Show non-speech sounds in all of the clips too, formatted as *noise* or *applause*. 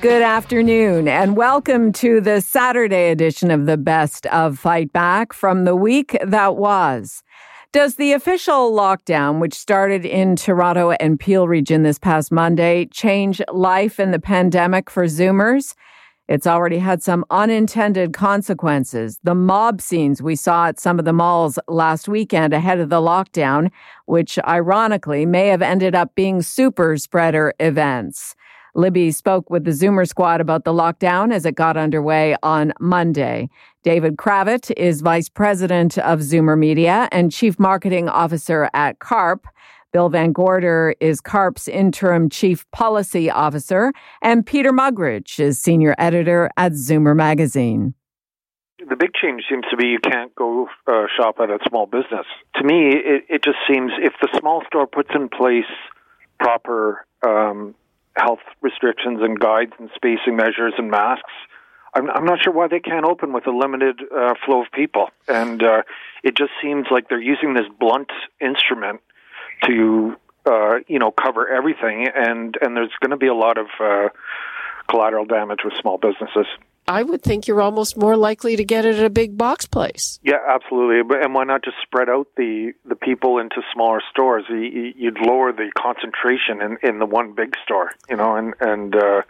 Good afternoon, and welcome to the Saturday edition of the Best of Fight Back from the week that was. Does the official lockdown, which started in Toronto and Peel region this past Monday, change life in the pandemic for Zoomers? It's already had some unintended consequences. The mob scenes we saw at some of the malls last weekend ahead of the lockdown, which ironically may have ended up being super spreader events. Libby spoke with the Zoomer squad about the lockdown as it got underway on Monday. David Cravit is vice president of Zoomer Media and chief marketing officer at CARP. Bill Van Gorder is CARP's interim chief policy officer, and Peter Muggeridge is senior editor at Zoomer Magazine. The big change seems to be you can't go uh, shop at a small business. To me, it, it just seems if the small store puts in place proper um, health restrictions and guides and spacing measures and masks. I'm, I'm not sure why they can't open with a limited uh, flow of people. And uh, it just seems like they're using this blunt instrument to, uh, you know, cover everything. And, and there's going to be a lot of uh, collateral damage with small businesses. I would think you're almost more likely to get it at a big box place. Yeah, absolutely. And why not just spread out the, the people into smaller stores? You'd lower the concentration in, in the one big store, you know. And and uh,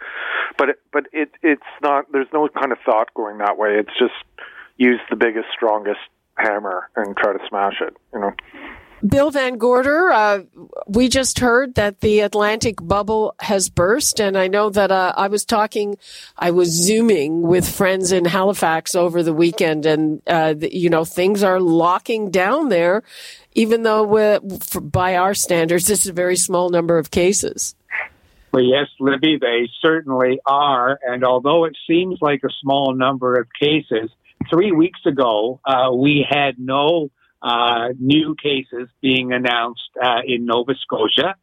but it, but it it's not. There's no kind of thought going that way. It's just use the biggest, strongest hammer and try to smash it, you know. Bill Van Gorder, uh, we just heard that the Atlantic bubble has burst, and I know that uh, I was talking, I was zooming with friends in Halifax over the weekend, and uh, the, you know things are locking down there, even though for, by our standards, this is a very small number of cases. Well, yes, Libby, they certainly are, and although it seems like a small number of cases, three weeks ago uh, we had no uh, new cases being announced uh, in Nova Scotia.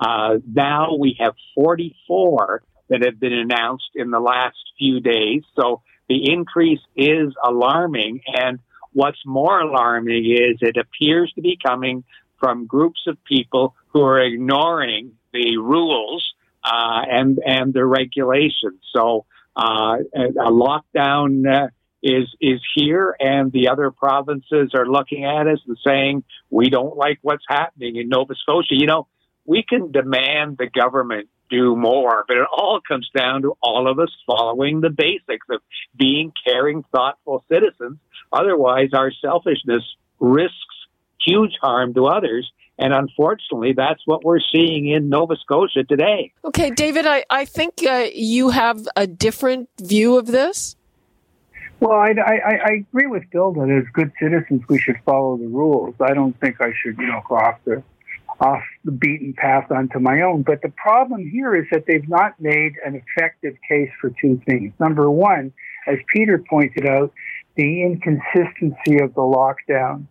Uh, now we have 44 that have been announced in the last few days. So the increase is alarming. And what's more alarming is it appears to be coming from groups of people who are ignoring the rules uh, and and the regulations. So uh, a lockdown uh, is is here, and the other provinces are looking at us and saying we don't like what's happening in Nova Scotia. You know, we can demand the government do more, but it all comes down to all of us following the basics of being caring, thoughtful citizens. Otherwise, our selfishness risks huge harm to others. And unfortunately, that's what we're seeing in Nova Scotia today. Okay, David, I, I think uh, you have a different view of this. Well, I, I, I agree with Bill that as good citizens we should follow the rules. I don't think I should, you know, go off the off the beaten path onto my own. But the problem here is that they've not made an effective case for two things. Number one, as Peter pointed out, the inconsistency of the lockdown.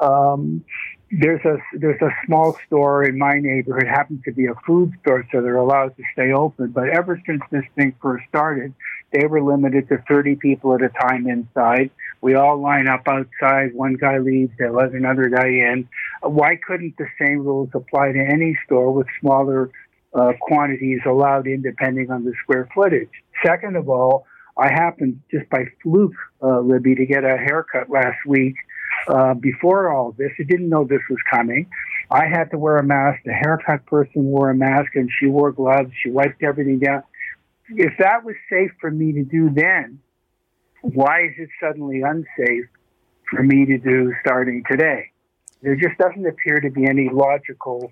Um, there's a there's a small store in my neighborhood happens to be a food store so they're allowed to stay open but ever since this thing first started they were limited to 30 people at a time inside. We all line up outside. One guy leaves, they let another guy in. Why couldn't the same rules apply to any store with smaller uh, quantities allowed in depending on the square footage? Second of all, I happened just by fluke, uh, Libby, to get a haircut last week. Uh, before all this, I didn't know this was coming. I had to wear a mask. The haircut person wore a mask and she wore gloves. She wiped everything down if that was safe for me to do then, why is it suddenly unsafe for me to do starting today? There just doesn't appear to be any logical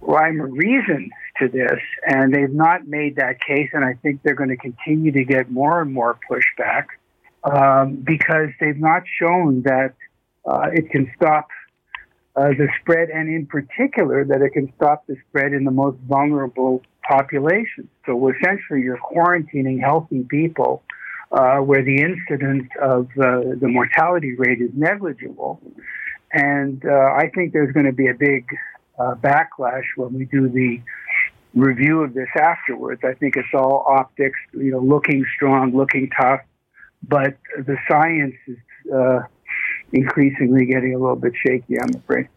rhyme or reason to this, and they've not made that case, and I think they're going to continue to get more and more pushback um, because they've not shown that uh, it can stop uh, the spread, and in particular, that it can stop the spread in the most vulnerable population. So essentially, you're quarantining healthy people uh, where the incidence of uh, the mortality rate is negligible. And uh, I think there's going to be a big uh, backlash when we do the review of this afterwards. I think it's all optics, you know, looking strong, looking tough, but the science is uh, increasingly getting a little bit shaky, I'm afraid.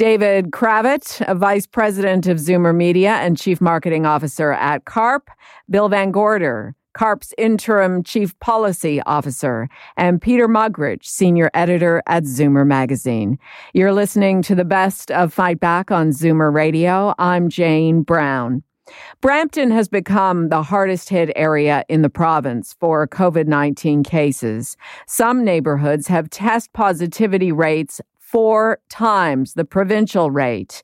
David Cravit, a vice president of Zoomer Media and chief marketing officer at CARP. Bill Van Gorder, CARP's interim chief policy officer, and Peter Muggeridge, senior editor at Zoomer Magazine. You're listening to the best of Fight Back on Zoomer Radio. I'm Jane Brown. Brampton has become the hardest hit area in the province for COVID 19 cases. Some neighborhoods have test positivity rates four times the provincial rate.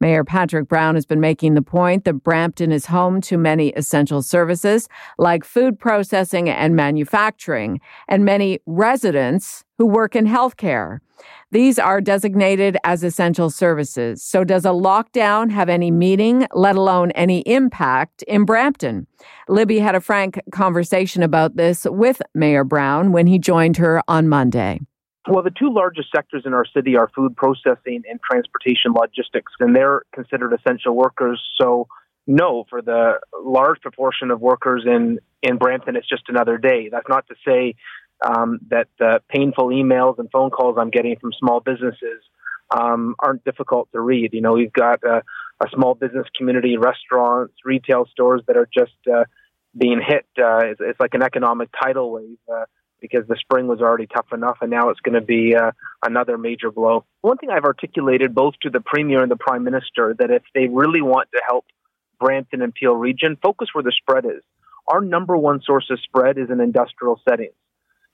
Mayor Patrick Brown has been making the point that Brampton is home to many essential services like food processing and manufacturing, and many residents who work in healthcare. These are designated as essential services. So, does a lockdown have any meaning, let alone any impact in Brampton? Libby had a frank conversation about this with Mayor Brown when he joined her on Monday. Well, the two largest sectors in our city are food processing and transportation logistics, and they're considered essential workers. So, no, for the large proportion of workers in, in Brampton, it's just another day. That's not to say um, that the painful emails and phone calls I'm getting from small businesses um, aren't difficult to read. You know, we've got a, a small business community, restaurants, retail stores that are just uh, being hit. Uh, it's, it's, like an economic tidal wave. Uh, because the spring was already tough enough, and now it's going to be uh, another major blow. One thing I've articulated both to the Premier and the Prime Minister that if they really want to help Brampton and Peel region, focus where the spread is. Our number one source of spread is in industrial settings.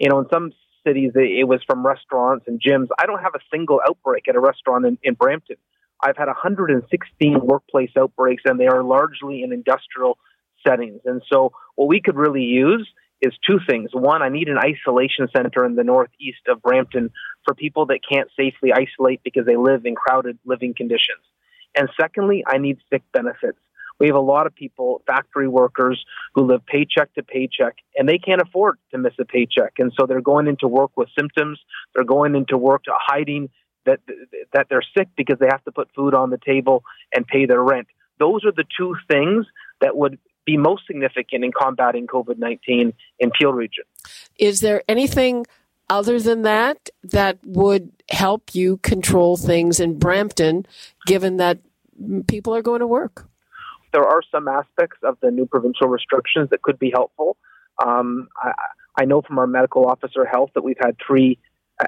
You know, in some cities, it was from restaurants and gyms. I don't have a single outbreak at a restaurant in, in Brampton. I've had 116 workplace outbreaks, and they are largely in industrial settings. And so, what we could really use is two things. One, I need an isolation center in the northeast of Brampton for people that can't safely isolate because they live in crowded living conditions. And secondly, I need sick benefits. We have a lot of people, factory workers, who live paycheck to paycheck, and they can't afford to miss a paycheck. And so they're going into work with symptoms. They're going into work to hiding that that they're sick because they have to put food on the table and pay their rent. Those are the two things that would be most significant in combating COVID 19 in Peel region. Is there anything other than that that would help you control things in Brampton, given that people are going to work? There are some aspects of the new provincial restrictions that could be helpful. Um, I, I, know from our medical officer health that we've had three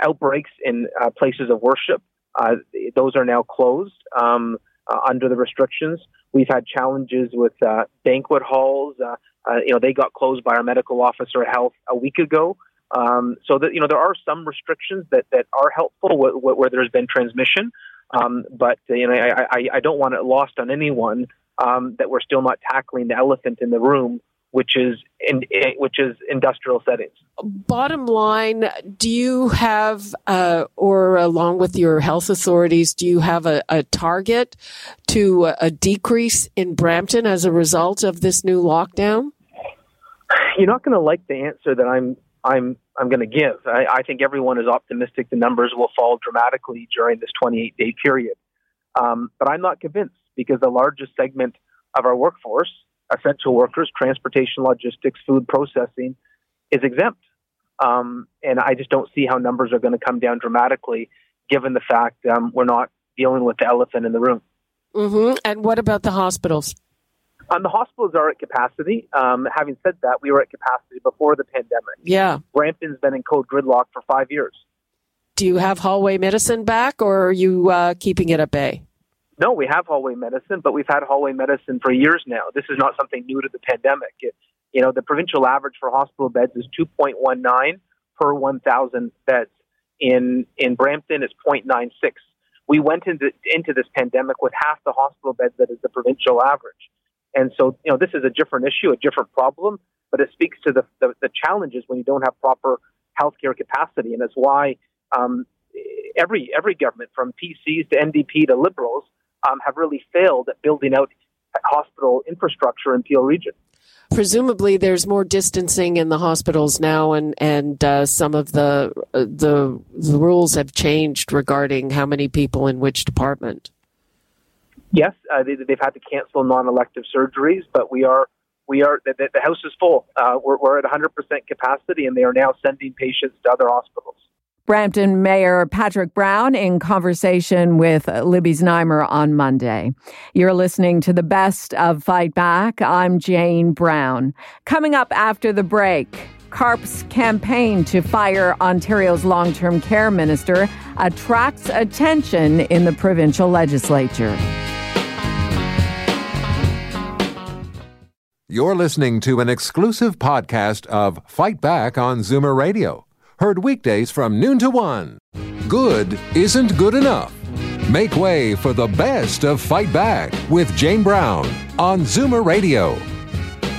outbreaks in uh, places of worship. Uh, those are now closed um, uh, under the restrictions. We've had challenges with uh, banquet halls. Uh, uh, you know, they got closed by our medical officer of health a week ago. Um, so that you know, there are some restrictions that, that are helpful where, where there's been transmission. Um, but you know, I, I, I don't want it lost on anyone um, that we're still not tackling the elephant in the room, which is in, which is industrial settings. Bottom line, do you have, uh, or along with your health authorities, do you have a, a target to a, a decrease in Brampton as a result of this new lockdown? You're not going to like the answer that I'm I'm I'm going to give. I, I, think everyone is optimistic the numbers will fall dramatically during this 28 day period, um, but I'm not convinced because the largest segment of our workforce essential workers, transportation, logistics, food processing, is exempt. Um, and I just don't see how numbers are going to come down dramatically, given the fact um, we're not dealing with the elephant in the room. Mm-hmm. And what about the hospitals? Um, the hospitals are at capacity. Um, having said that, we were at capacity before the pandemic. Yeah. Brampton's been in code gridlock for five years. Do you have hallway medicine back, or are you uh, keeping it at bay? No, we have hallway medicine, but we've had hallway medicine for years now. This is not something new to the pandemic. It, you know, the provincial average for hospital beds is 2.19 per 1,000 beds. In in Brampton, it's 0.96. We went into into this pandemic with half the hospital beds that is the provincial average, and so you know this is a different issue, a different problem, but it speaks to the the, the challenges when you don't have proper healthcare capacity, and it's why um, every every government, from PCs to NDP to Liberals, um, have really failed at building out hospital infrastructure in Peel region. presumably there's more distancing in the hospitals now, and and uh, some of the, uh, the the rules have changed regarding how many people in which department. Yes, uh, they, have had to cancel non-elective surgeries, but we are we are the, the house is full. Uh, we're, we're at 100% capacity, and they are now sending patients to other hospitals. Brampton Mayor Patrick Brown in conversation with Libby Znaimer on Monday. You're listening to the best of Fight Back. I'm Jane Brown. Coming up after the break, CARP's campaign to fire Ontario's long term care minister attracts attention in the provincial legislature. You're listening to an exclusive podcast of Fight Back on Zoomer Radio. Heard weekdays from noon to one. Good isn't good enough. Make way for the best of Fight Back with Jane Brown on Zoomer Radio.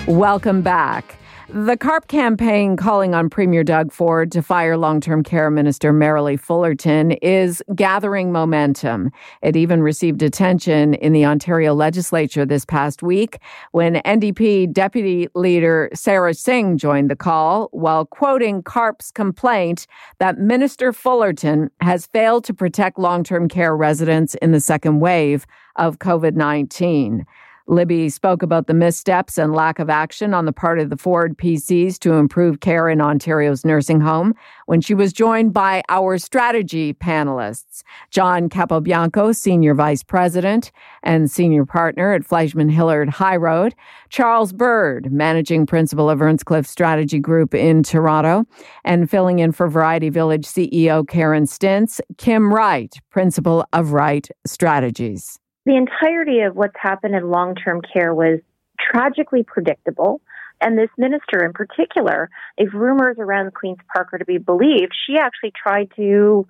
Welcome back. The CARP campaign calling on Premier Doug Ford to fire long term care minister Merrilee Fullerton is gathering momentum. It even received attention in the Ontario legislature this past week when NDP Deputy Leader Sara Singh joined the call while quoting CARP's complaint that Minister Fullerton has failed to protect long term care residents in the second wave of COVID 19. Libby spoke about the missteps and lack of action on the part of the Ford PCs to improve care in Ontario's nursing home when she was joined by our strategy panelists, John Capobianco, Senior Vice President and Senior Partner at Fleishman Hillard High Road, Charles Bird, Managing Principal of Earnscliffe Strategy Group in Toronto, and filling in for Variety Village CEO Karen Stintz, Kim Wright, Principal of Wright Strategies the entirety of what's happened in long term care was tragically predictable. And this minister in particular, if rumors around Queen's Park are to be believed, she actually tried to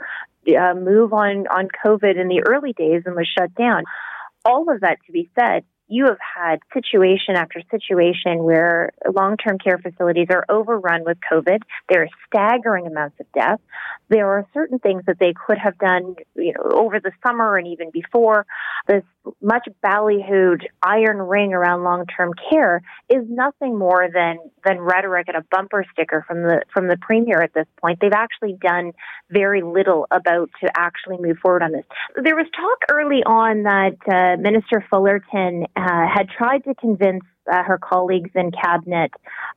uh, move on, on COVID in the early days and was shut down. All of that to be said, you have had situation after situation where long term care facilities are overrun with COVID. There are staggering amounts of death. There are certain things that they could have done, you know, over the summer and even before. This much ballyhooed iron ring around long term care is nothing more than, than rhetoric and a bumper sticker from the from the premier at this point. They've actually done very little about to actually move forward on this. There was talk early on that uh, Minister Fullerton uh, had tried to convince uh, her colleagues in cabinet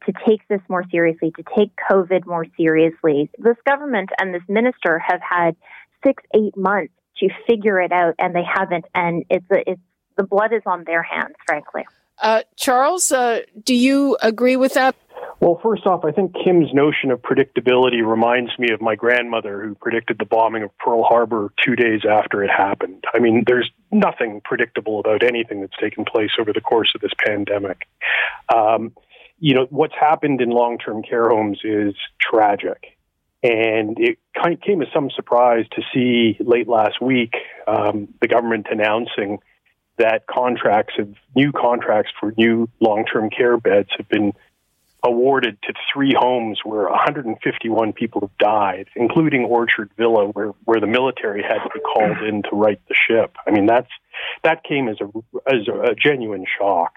to take this more seriously, to take COVID more seriously. This government and this minister have had six, eight months to figure it out, and they haven't. And it's a, it's the blood is on their hands, frankly. Uh, Charles, uh, do you agree with that? Well, first off, I think Kim's notion of predictability reminds me of my grandmother who predicted the bombing of Pearl Harbor two days after it happened. I mean, there's nothing predictable about anything that's taken place over the course of this pandemic. Um, you know, what's happened in long term care homes is tragic. And it kind of came as some surprise to see late last week um, the government announcing that contracts of new contracts for new long term care beds have been awarded to three homes where 151 people have died, including Orchard Villa, where, where the military had to be called in to right the ship. I mean, that's that came as a as a, a genuine shock.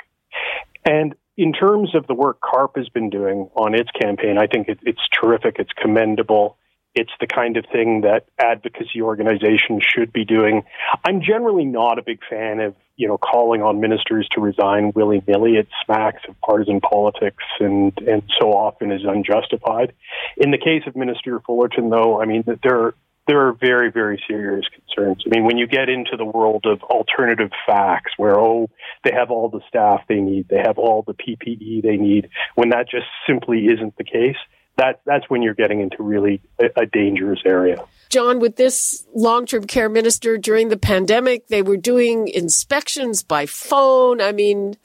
And in terms of the work CARP has been doing on its campaign, I think it, it's terrific. It's commendable. It's the kind of thing that advocacy organizations should be doing. I'm generally not a big fan of, you know, calling on ministers to resign willy nilly. It smacks of partisan politics and, and so often is unjustified. In the case of Minister Fullerton, though, I mean, there are, there are very, very serious concerns. I mean, when you get into the world of alternative facts where, oh, they have all the staff they need, they have all the PPE they need, when that just simply isn't the case, that that's when you're getting into really a, a dangerous area. John, with this long term care minister during the pandemic, they were doing inspections by phone. I mean,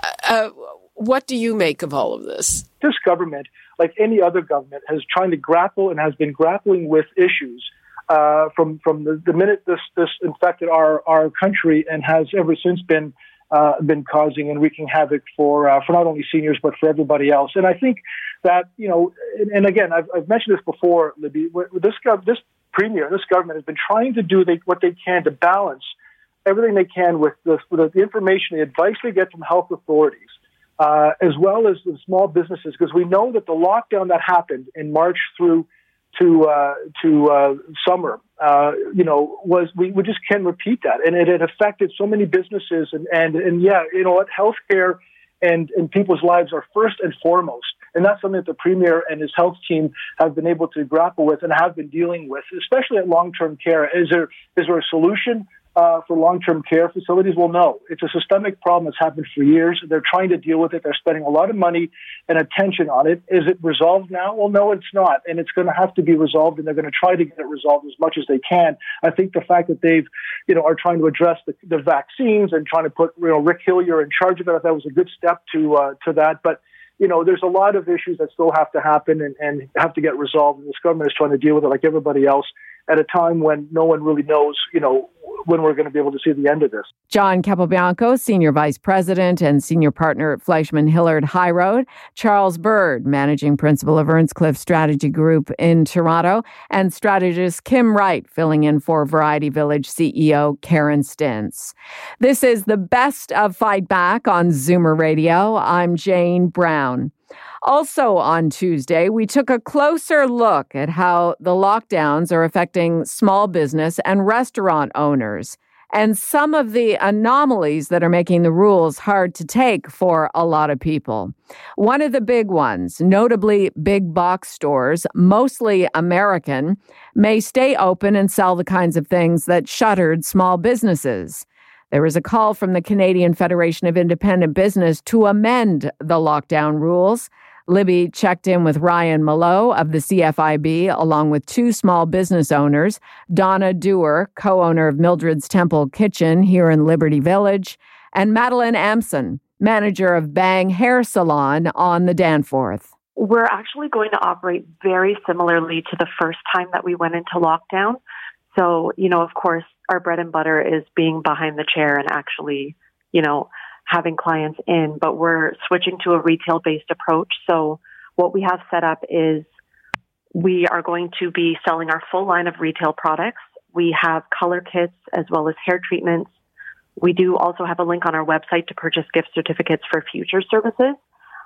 uh, uh, what do you make of all of this? This government, like any other government, has trying to grapple and has been grappling with issues uh, from from the, the minute this this infected our our country and has ever since been uh, been causing and wreaking havoc for uh, for not only seniors but for everybody else. And I think that you know, and, and again, I've, I've, mentioned this before, Libby. This this premier, this government has been trying to do they, what they can to balance everything they can with the, with the information, the advice they get from health authorities. uh, as well as the small businesses, because we know that the lockdown that happened in March through to uh, to uh, summer, uh, you know, was we, we just can't repeat that, and it had affected so many businesses, and and and yeah, you know what, healthcare and and people's lives are first and foremost, and that's something that the premier and his health team have been able to grapple with and have been dealing with, especially at long term care. Is there is there a solution? Uh, for long-term care facilities? Well, no. It's a systemic problem that's happened for years. They're trying to deal with it. They're spending a lot of money and attention on it. Is it resolved now? Well, no, it's not. And it's going to have to be resolved, and they're going to try to get it resolved as much as they can. I think the fact that they've, you know, are trying to address the, the vaccines and trying to put, you know, Rick Hillier in charge of it, I thought was a good step to uh, to that. But you know, there's a lot of issues that still have to happen and, and have to get resolved. And this government is trying to deal with it like everybody else at a time when no one really knows, you know, when we're going to be able to see the end of this. John Capobianco, Senior Vice President and Senior Partner at Fleishman Hillard High Road, Charles Bird, Managing Principal of Earnscliffe Strategy Group in Toronto, and strategist Kim Wright, filling in for Variety Village CEO Karen Stintz. This is the best of Fight Back on Zoomer Radio. I'm Jane Brown. Also on Tuesday, we took a closer look at how the lockdowns are affecting small business and restaurant owners and some of the anomalies that are making the rules hard to take for a lot of people. One of the big ones, notably big box stores, mostly American, may stay open and sell the kinds of things that shuttered small businesses. There was a call from the Canadian Federation of Independent Business to amend the lockdown rules. Libby checked in with Ryan Mallough of the CFIB, along with two small business owners, Donna Dewar, co owner of Mildred's Temple Kitchen here in Liberty Village, and Madeline Amson, manager of Bang Hair Salon on the Danforth. We're actually going to operate very similarly to the first time that we went into lockdown. So, you know, of course, our bread and butter is being behind the chair and actually, you know, having clients in, but we're switching to a retail based approach. So what we have set up is we are going to be selling our full line of retail products. We have color kits as well as hair treatments. We do also have a link on our website to purchase gift certificates for future services.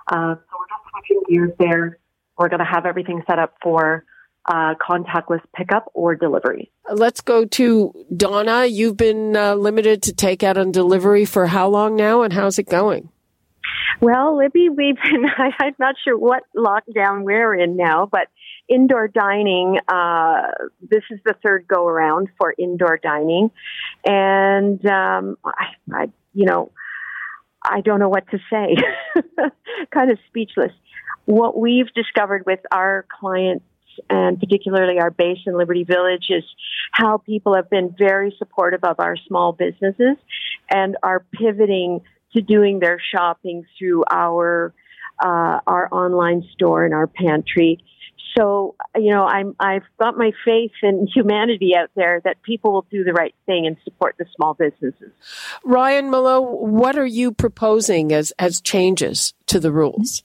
Uh, so we're just switching gears there. We're going to have everything set up for uh, contactless pickup or delivery. Let's go to Donna. You've been uh, limited to takeout and delivery for how long now, and how's it going? Well, Libby, we've been, *laughs* I, am not sure what lockdown we're in now, but indoor dining, uh, this is the third go around for indoor dining. And, um, I, I, you know, I don't know what to say. *laughs* kind of speechless. What we've discovered with our clients and particularly our base in Liberty Village is how people have been very supportive of our small businesses and are pivoting to doing their shopping through our uh, our online store and our pantry. So, you know, I'm, I've got my faith in humanity out there that people will do the right thing and support the small businesses. Ryan Mallough, what are you proposing as, as changes to the rules?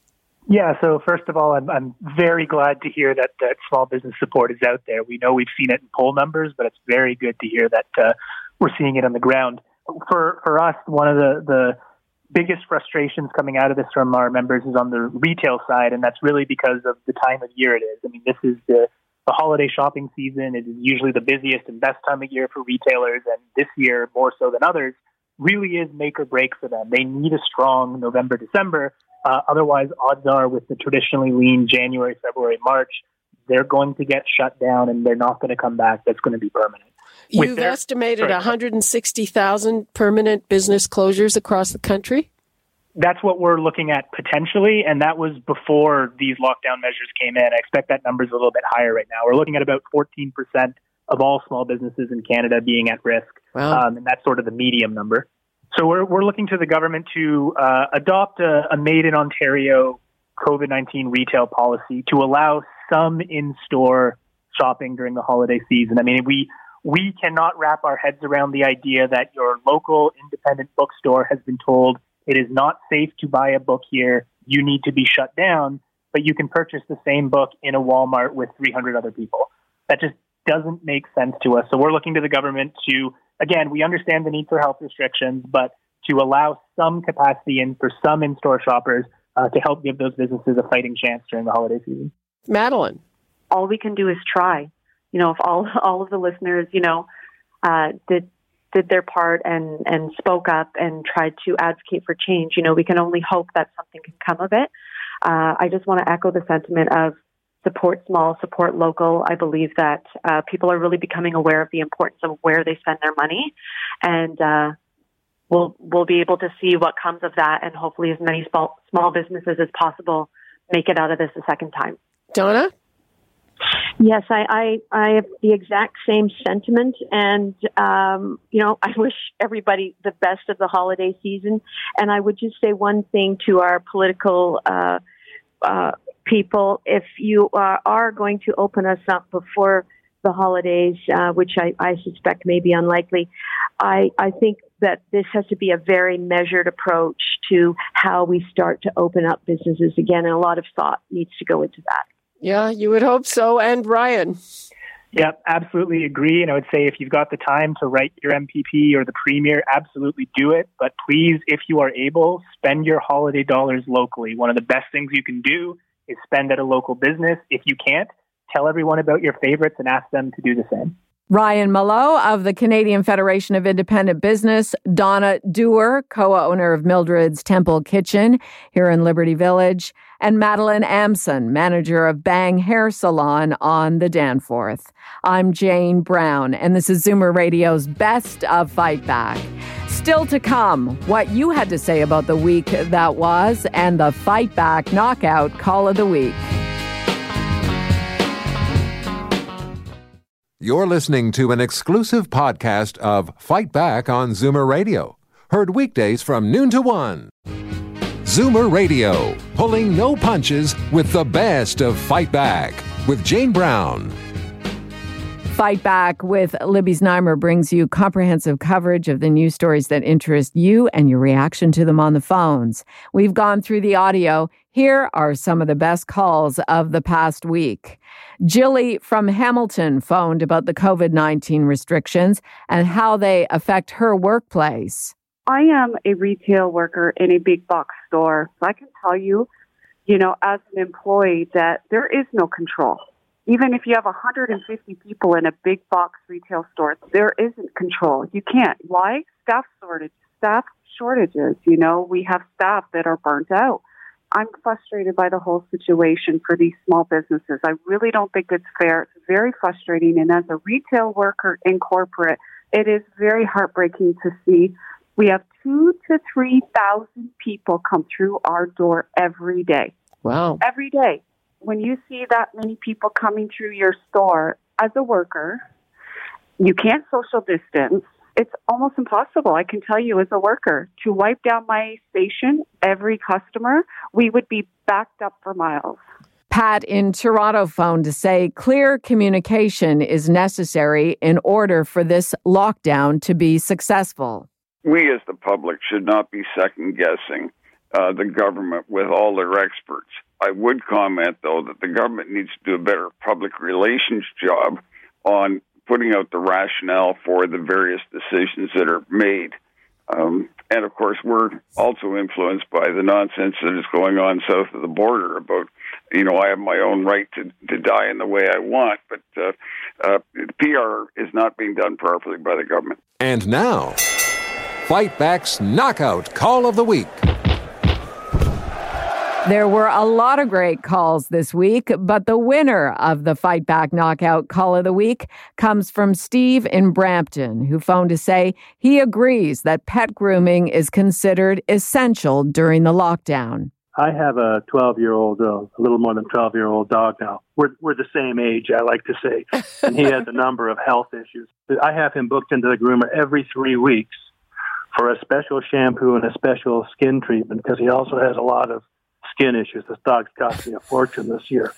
Yeah, so first of all, I'm, I'm very glad to hear that, that small business support is out there. We know we've seen it in poll numbers, but it's very good to hear that uh, we're seeing it on the ground. For for us, one of the, the biggest frustrations coming out of this from our members is on the retail side, and that's really because of the time of year it is. I mean, this is the, the holiday shopping season. It is usually the busiest and best time of year for retailers, and this year, more so than others, really is make or break for them. They need a strong November, December uh, otherwise, odds are with the traditionally lean January, February, March, they're going to get shut down and they're not going to come back. That's going to be permanent. You've their, estimated sorry, 160,000 permanent business closures across the country? That's what we're looking at potentially, and that was before these lockdown measures came in. I expect that number is a little bit higher right now. We're looking at about 14% of all small businesses in Canada being at risk, wow. um, and that's sort of the medium number. So we're, we're looking to the government to uh, adopt a, a made in Ontario COVID 19 retail policy to allow some in store shopping during the holiday season. I mean, we, we cannot wrap our heads around the idea that your local independent bookstore has been told it is not safe to buy a book here. You need to be shut down, but you can purchase the same book in a Walmart with 300 other people. That just doesn't make sense to us. So we're looking to the government to again, we understand the need for health restrictions, but to allow some capacity in for some in-store shoppers uh, to help give those businesses a fighting chance during the holiday season. Madeline, all we can do is try. You know, if all *laughs* all of the listeners, you know, uh, did did their part and and spoke up and tried to advocate for change, you know, we can only hope that something can come of it. Uh, I just want to echo the sentiment of support small, support local. I believe that uh, people are really becoming aware of the importance of where they spend their money, and uh, we'll we'll be able to see what comes of that, and hopefully, as many small small businesses as possible make it out of this a second time. Donna. Yes, I, I, I have the exact same sentiment. And, um, you know, I *laughs* wish everybody the best of the holiday season. And I would just say one thing to our political, uh, uh, people. If you are, are going to open us up before the holidays, uh, which I, I suspect may be unlikely, I, I think that this has to be a very measured approach to how we start to open up businesses again. And a lot of thought needs to go into that. Yeah, you would hope so. And Ryan. Yeah, absolutely agree. And I would say if you've got the time to write your MPP or the premier, absolutely do it. But please, if you are able, spend your holiday dollars locally. One of the best things you can do is spend at a local business. If you can't, tell everyone about your favorites and ask them to do the same. Ryan Mallough of the Canadian Federation of Independent Business, Donna Dewar, co owner of Mildred's Temple Kitchen here in Liberty Village, and Madeline Amson, manager of Bang Hair Salon on the Danforth. I'm Jane Brown, and this is Zoomer Radio's Best of Fight Back. Still to come, what you had to say about the week that was, and the Fight Back Knockout Call of the Week. You're listening to an exclusive podcast of Fight Back on Zoomer Radio. Heard weekdays from noon to one. Zoomer Radio, pulling no punches with the best of Fight Back with Jane Brown. Fight Back with Libby Znaimer brings you comprehensive coverage of the news stories that interest you and your reaction to them on the phones. We've gone through the audio. Here are some of the best calls of the past week. Jilly from Hamilton phoned about the COVID 19 restrictions and how they affect her workplace. I am a retail worker in a big box store. So I can tell you, you know, as an employee, that there is no control. Even if you have 150 people in a big box retail store, there isn't control. You can't. Why? Staff shortage, staff shortages. You know, we have staff that are burnt out. I'm frustrated by the whole situation for these small businesses. I really don't think it's fair. It's very frustrating. And as a retail worker in corporate, it is very heartbreaking to see we have two to 3,000 people come through our door every day. Wow. Every day. When you see that many people coming through your store as a worker, you can't social distance it's almost impossible. I can tell you as a worker to wipe down my station every customer, we would be backed up for miles. Pat in Toronto phoned to say clear communication is necessary in order for this lockdown to be successful. We as the public should not be second guessing uh, the government with all their experts. I would comment, though, that the government needs to do a better public relations job on putting out the rationale for the various decisions that are made. Um, and of course, we're also influenced by the nonsense that is going on south of the border about, you know, I have my own right to, to die in the way I want, but uh, uh, PR is not being done properly by the government. And now, Fight Back's Knockout Call of the Week. There were a lot of great calls this week, but the winner of the Fight Back Knockout Call of the Week comes from Steve in Brampton, who phoned to say he agrees that pet grooming is considered essential during the lockdown. I have a 12 year old, uh, a little more than 12 year old dog now. We're, we're the same age, I like to say. *laughs* And he has a number of health issues. I have him booked into the groomer every three weeks for a special shampoo and a special skin treatment because he also has a lot of skin issues. This dog's cost me a fortune this year.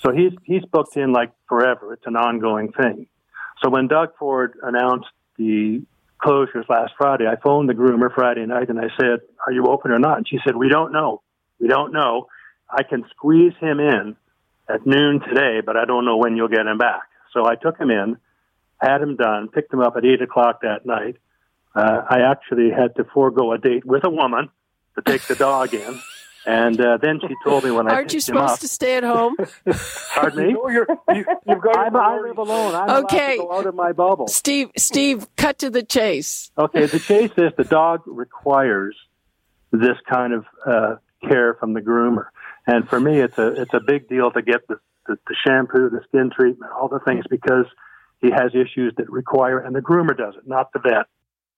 So he's he's booked in like forever. It's an ongoing thing. So when Doug Ford announced the closures last Friday, I phoned the groomer Friday night and I said, "Are you open or not?" And she said, "We don't know. We don't know. I can squeeze him in at noon today, but I don't know when you'll get him back." So I took him in, had him done, picked him up at eight o'clock that night, uh, I actually had to forego a date with a woman to take the dog in. And uh, then she told me when I Aren't you picked him up, supposed to stay at home? *laughs* Pardon me? you have got I'm, I live alone. I'm allowed Okay. to go out of my bubble. Steve, Steve, cut to the chase. Okay, the chase is the dog requires this kind of uh, care from the groomer, and for me, it's a it's a big deal to get the, the the shampoo, the skin treatment, all the things because he has issues that require, and the groomer does it, not the vet.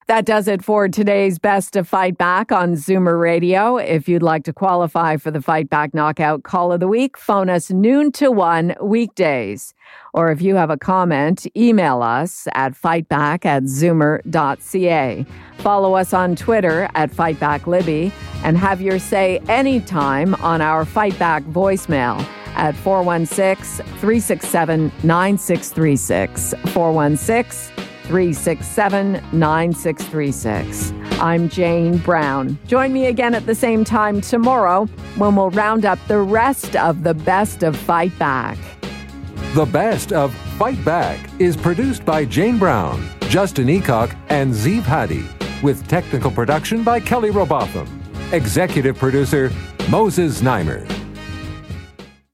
That does it for today's Best of Fight Back on Zoomer Radio. If you'd like to qualify for the Fight Back Knockout Call of the Week, phone us noon to one weekdays. Or if you have a comment, email us at fightback at zoomer.ca. Follow us on Twitter at FightbackLibby and have your say anytime on our Fight Back voicemail at 416 367 9636. 416 367 9636. I'm Jane Brown. Join me again at the same time tomorrow when we'll round up the rest of the best of Fight Back. The Best of Fight Back is produced by Jane Brown, Justin Eacock, and Zeev Hadi, with technical production by Kelly Robotham. Executive producer Moses Znaimer.